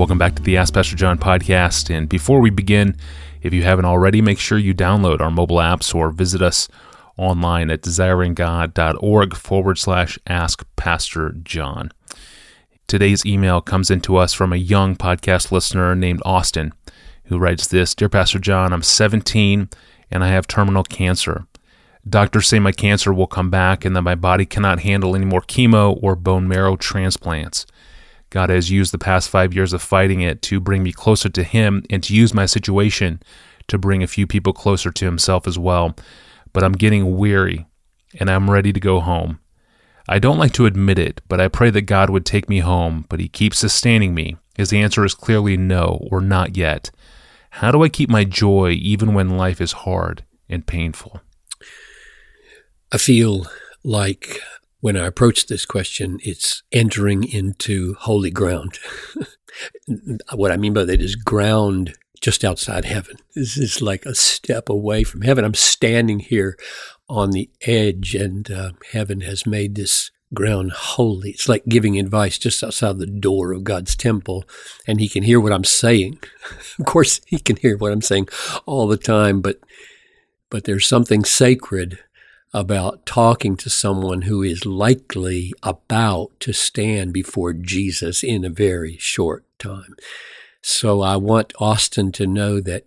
Welcome back to the Ask Pastor John podcast. And before we begin, if you haven't already, make sure you download our mobile apps or visit us online at desiringgod.org forward slash ask Pastor John. Today's email comes into us from a young podcast listener named Austin, who writes this Dear Pastor John, I'm 17 and I have terminal cancer. Doctors say my cancer will come back and that my body cannot handle any more chemo or bone marrow transplants. God has used the past five years of fighting it to bring me closer to Him and to use my situation to bring a few people closer to Himself as well. But I'm getting weary and I'm ready to go home. I don't like to admit it, but I pray that God would take me home, but He keeps sustaining me. His answer is clearly no or not yet. How do I keep my joy even when life is hard and painful? I feel like when I approach this question, it's entering into holy ground. what I mean by that is ground just outside heaven. This is like a step away from heaven. I'm standing here on the edge, and uh, heaven has made this ground holy. It's like giving advice just outside the door of God's temple, and He can hear what I'm saying. of course, He can hear what I'm saying all the time, but but there's something sacred about talking to someone who is likely about to stand before Jesus in a very short time. So I want Austin to know that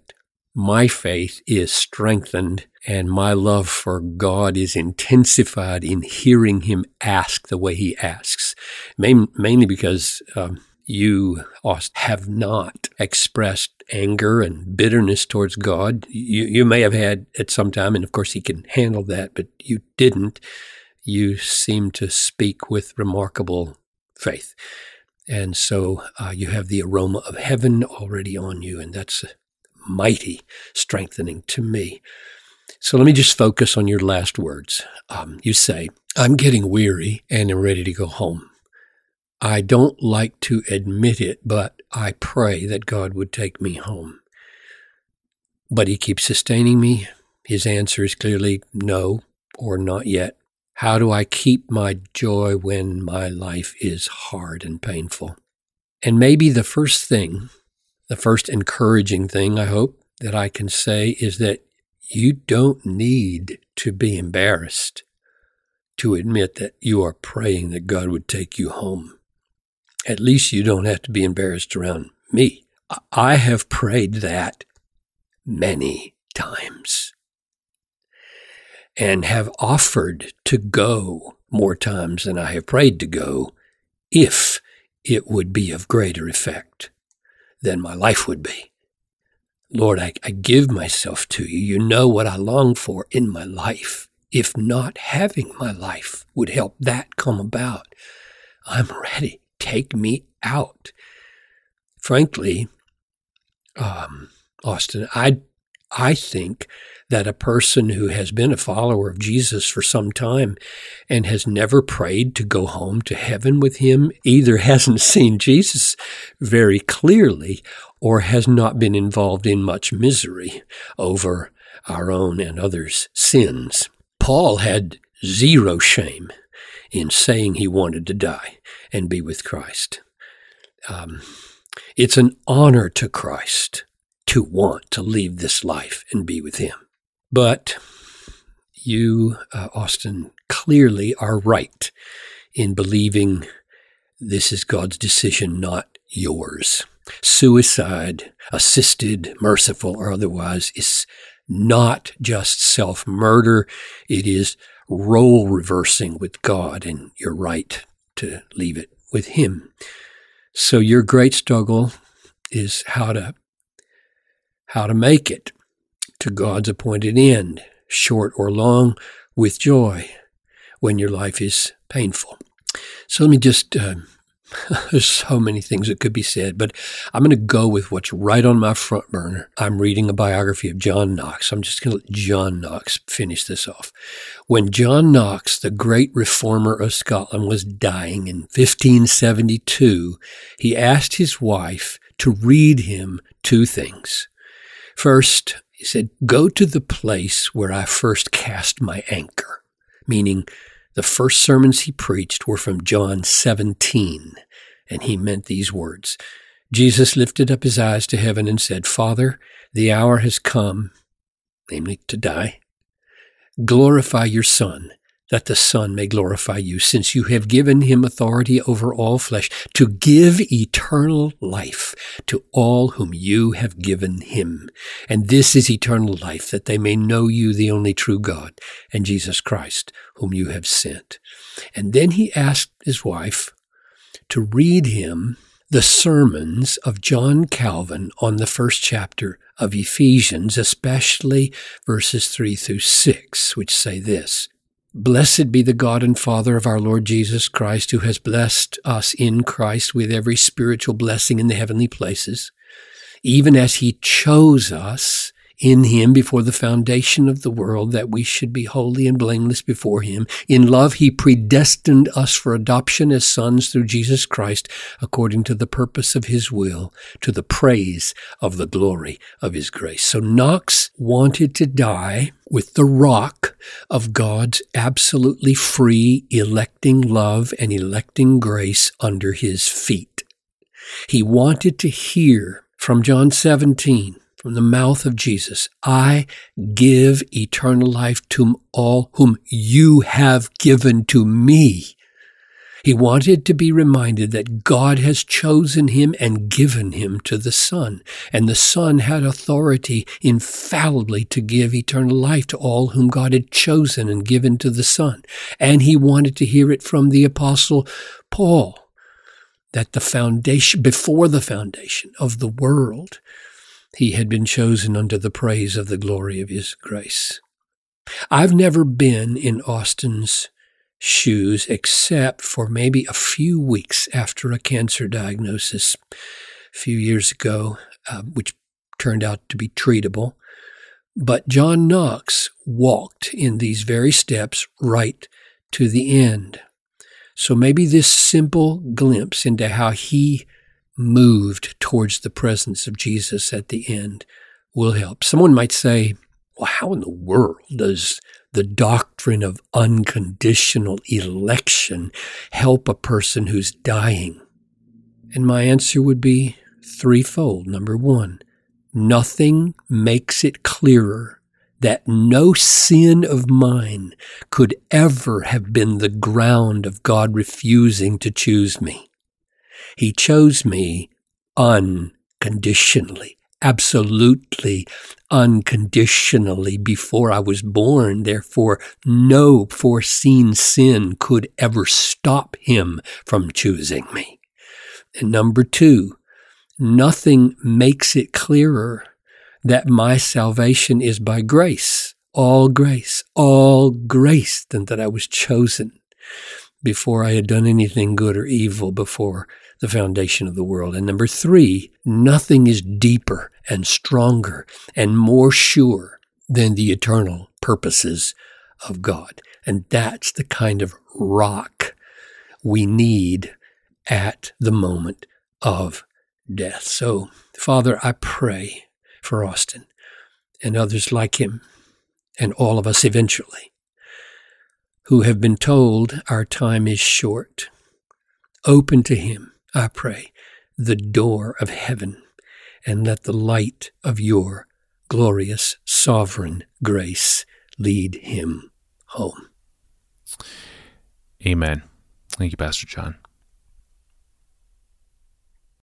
my faith is strengthened and my love for God is intensified in hearing him ask the way he asks, mainly because um, you have not expressed anger and bitterness towards God. You, you may have had at some time, and of course He can handle that, but you didn't. You seem to speak with remarkable faith. And so uh, you have the aroma of heaven already on you, and that's mighty strengthening to me. So let me just focus on your last words. Um, you say, I'm getting weary and am ready to go home. I don't like to admit it, but I pray that God would take me home. But He keeps sustaining me. His answer is clearly no or not yet. How do I keep my joy when my life is hard and painful? And maybe the first thing, the first encouraging thing I hope that I can say is that you don't need to be embarrassed to admit that you are praying that God would take you home at least you don't have to be embarrassed around me. I have prayed that many times and have offered to go more times than I have prayed to go if it would be of greater effect than my life would be. Lord, I, I, give myself to you. You know what I long for in my life. If not having my life would help that come about, I'm ready take me out. Frankly, um, Austin, I I think that a person who has been a follower of Jesus for some time and has never prayed to go home to heaven with him either hasn't seen Jesus very clearly or has not been involved in much misery over our own and others' sins. Paul had zero shame in saying he wanted to die and be with Christ. Um, it's an honor to Christ to want to leave this life and be with Him. But you, uh, Austin, clearly are right in believing this is God's decision, not yours. Suicide, assisted, merciful, or otherwise, is not just self murder, it is role reversing with God, and you're right to leave it with Him. So your great struggle is how to how to make it to God's appointed end, short or long, with joy when your life is painful. So let me just uh, There's so many things that could be said, but I'm going to go with what's right on my front burner. I'm reading a biography of John Knox. I'm just going to let John Knox finish this off. When John Knox, the great reformer of Scotland, was dying in 1572, he asked his wife to read him two things. First, he said, Go to the place where I first cast my anchor, meaning the first sermons he preached were from John 17, and he meant these words Jesus lifted up his eyes to heaven and said, Father, the hour has come, namely to die. Glorify your Son, that the Son may glorify you, since you have given him authority over all flesh, to give eternal life to all whom you have given him. And this is eternal life, that they may know you, the only true God, and Jesus Christ, whom you have sent. And then he asked his wife to read him the sermons of John Calvin on the first chapter of Ephesians, especially verses 3 through 6, which say this Blessed be the God and Father of our Lord Jesus Christ, who has blessed us in Christ with every spiritual blessing in the heavenly places, even as he chose us in him before the foundation of the world that we should be holy and blameless before him. In love, he predestined us for adoption as sons through Jesus Christ, according to the purpose of his will, to the praise of the glory of his grace. So Knox wanted to die with the rock of God's absolutely free electing love and electing grace under his feet. He wanted to hear from John 17 from the mouth of Jesus, I give eternal life to all whom you have given to me. He wanted to be reminded that God has chosen him and given him to the Son, and the Son had authority infallibly to give eternal life to all whom God had chosen and given to the Son. And he wanted to hear it from the Apostle Paul that the foundation, before the foundation of the world, he had been chosen unto the praise of the glory of his grace. I've never been in Austin's shoes except for maybe a few weeks after a cancer diagnosis a few years ago, uh, which turned out to be treatable. But John Knox walked in these very steps right to the end. So maybe this simple glimpse into how he moved towards the presence of Jesus at the end will help. Someone might say, well, how in the world does the doctrine of unconditional election help a person who's dying? And my answer would be threefold. Number one, nothing makes it clearer that no sin of mine could ever have been the ground of God refusing to choose me. He chose me unconditionally, absolutely unconditionally before I was born. Therefore, no foreseen sin could ever stop him from choosing me. And number two, nothing makes it clearer that my salvation is by grace, all grace, all grace, than that I was chosen before I had done anything good or evil before the foundation of the world. And number three, nothing is deeper and stronger and more sure than the eternal purposes of God. And that's the kind of rock we need at the moment of death. So, Father, I pray for Austin and others like him and all of us eventually who have been told our time is short. Open to him I pray, the door of heaven, and let the light of your glorious sovereign grace lead him home. Amen. Thank you, Pastor John.